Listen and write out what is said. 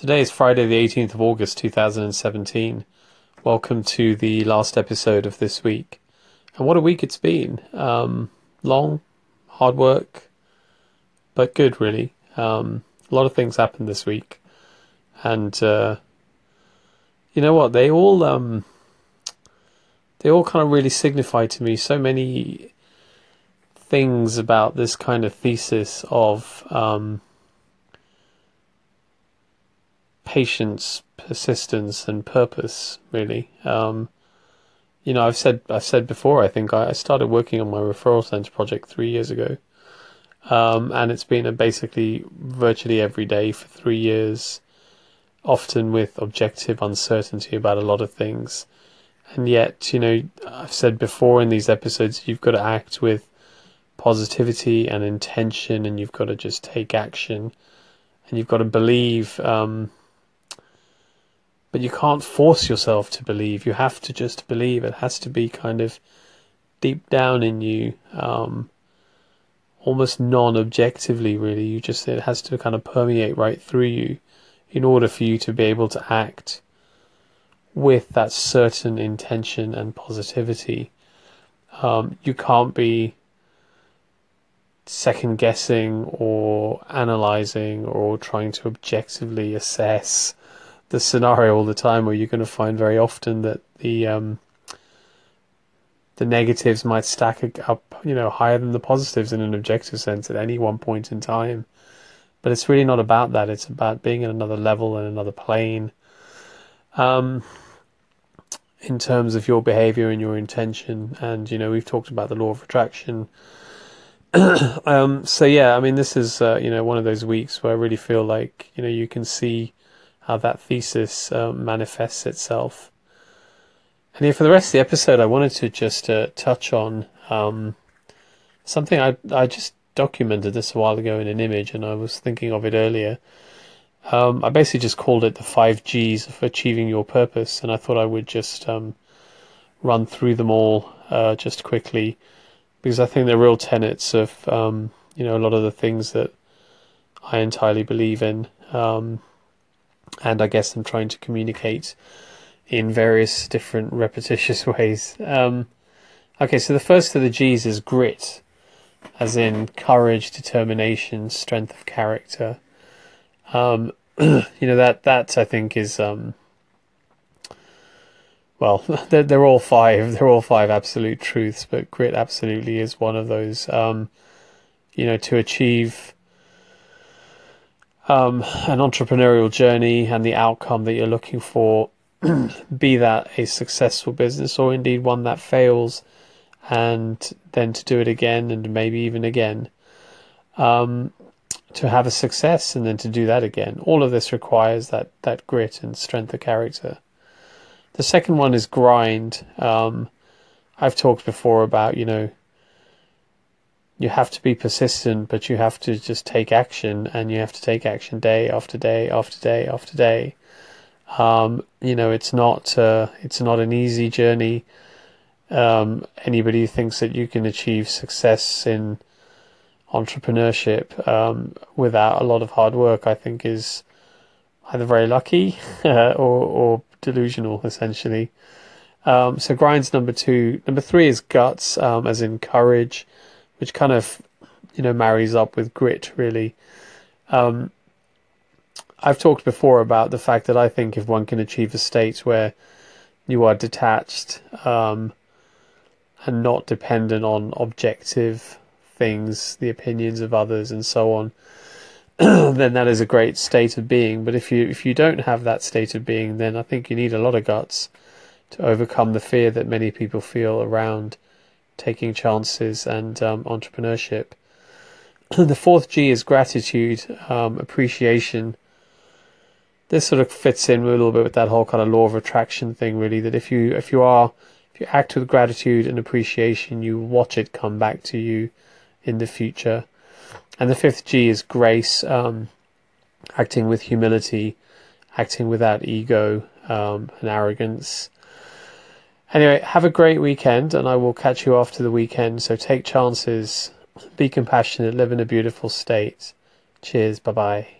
Today is Friday, the 18th of August 2017. Welcome to the last episode of this week. And what a week it's been. Um, long, hard work, but good, really. Um, a lot of things happened this week. And, uh, you know what? They all, um, they all kind of really signify to me so many things about this kind of thesis of, um, patience, persistence, and purpose. Really, um, you know, I've said I've said before. I think I, started working on my referral center project three years ago, um, and it's been a basically virtually every day for three years, often with objective uncertainty about a lot of things. And yet, you know, I've said before in these episodes, you've got to act with positivity and intention, and you've got to just take action, and you've got to believe. Um, but you can't force yourself to believe. You have to just believe. It has to be kind of deep down in you, um, almost non-objectively. Really, you just it has to kind of permeate right through you, in order for you to be able to act with that certain intention and positivity. Um, you can't be second guessing or analyzing or trying to objectively assess the scenario all the time where you're going to find very often that the um, the negatives might stack up, you know, higher than the positives in an objective sense at any one point in time. But it's really not about that. It's about being at another level and another plane. Um, in terms of your behavior and your intention, and you know, we've talked about the law of attraction. um, so yeah, I mean, this is uh, you know one of those weeks where I really feel like you know you can see how that thesis uh, manifests itself. And here, for the rest of the episode, I wanted to just uh, touch on um, something I I just documented this a while ago in an image, and I was thinking of it earlier. Um, I basically just called it the five G's of achieving your purpose, and I thought I would just um, run through them all uh, just quickly because I think they're real tenets of um, you know a lot of the things that I entirely believe in. Um, and I guess I'm trying to communicate in various different repetitious ways. Um, okay, so the first of the G's is grit, as in courage, determination, strength of character. Um, you know that that I think is um, well, they're, they're all five. They're all five absolute truths, but grit absolutely is one of those. Um, you know, to achieve um, an entrepreneurial journey and the outcome that you're looking for, be that a successful business or indeed one that fails, and then to do it again and maybe even again, um, to have a success and then to do that again. All of this requires that that grit and strength of character. The second one is grind. Um, I've talked before about you know you have to be persistent, but you have to just take action, and you have to take action day after day after day after day. Um, you know, it's not uh, it's not an easy journey. Um, anybody who thinks that you can achieve success in entrepreneurship um, without a lot of hard work, I think, is either very lucky or, or delusional, essentially. Um, so grinds number two. Number three is guts, um, as in courage which kind of you know marries up with grit really. Um, I've talked before about the fact that I think if one can achieve a state where you are detached um, and not dependent on objective things, the opinions of others, and so on, then that is a great state of being. But if you if you don't have that state of being, then I think you need a lot of guts to overcome the fear that many people feel around taking chances and um, entrepreneurship. the fourth G is gratitude, um, appreciation. This sort of fits in a little bit with that whole kind of law of attraction thing, really. That if you if you are if you act with gratitude and appreciation, you watch it come back to you in the future. And the fifth G is grace, um, acting with humility, acting without ego um, and arrogance. Anyway, have a great weekend, and I will catch you after the weekend. So take chances, be compassionate, live in a beautiful state. Cheers, bye bye.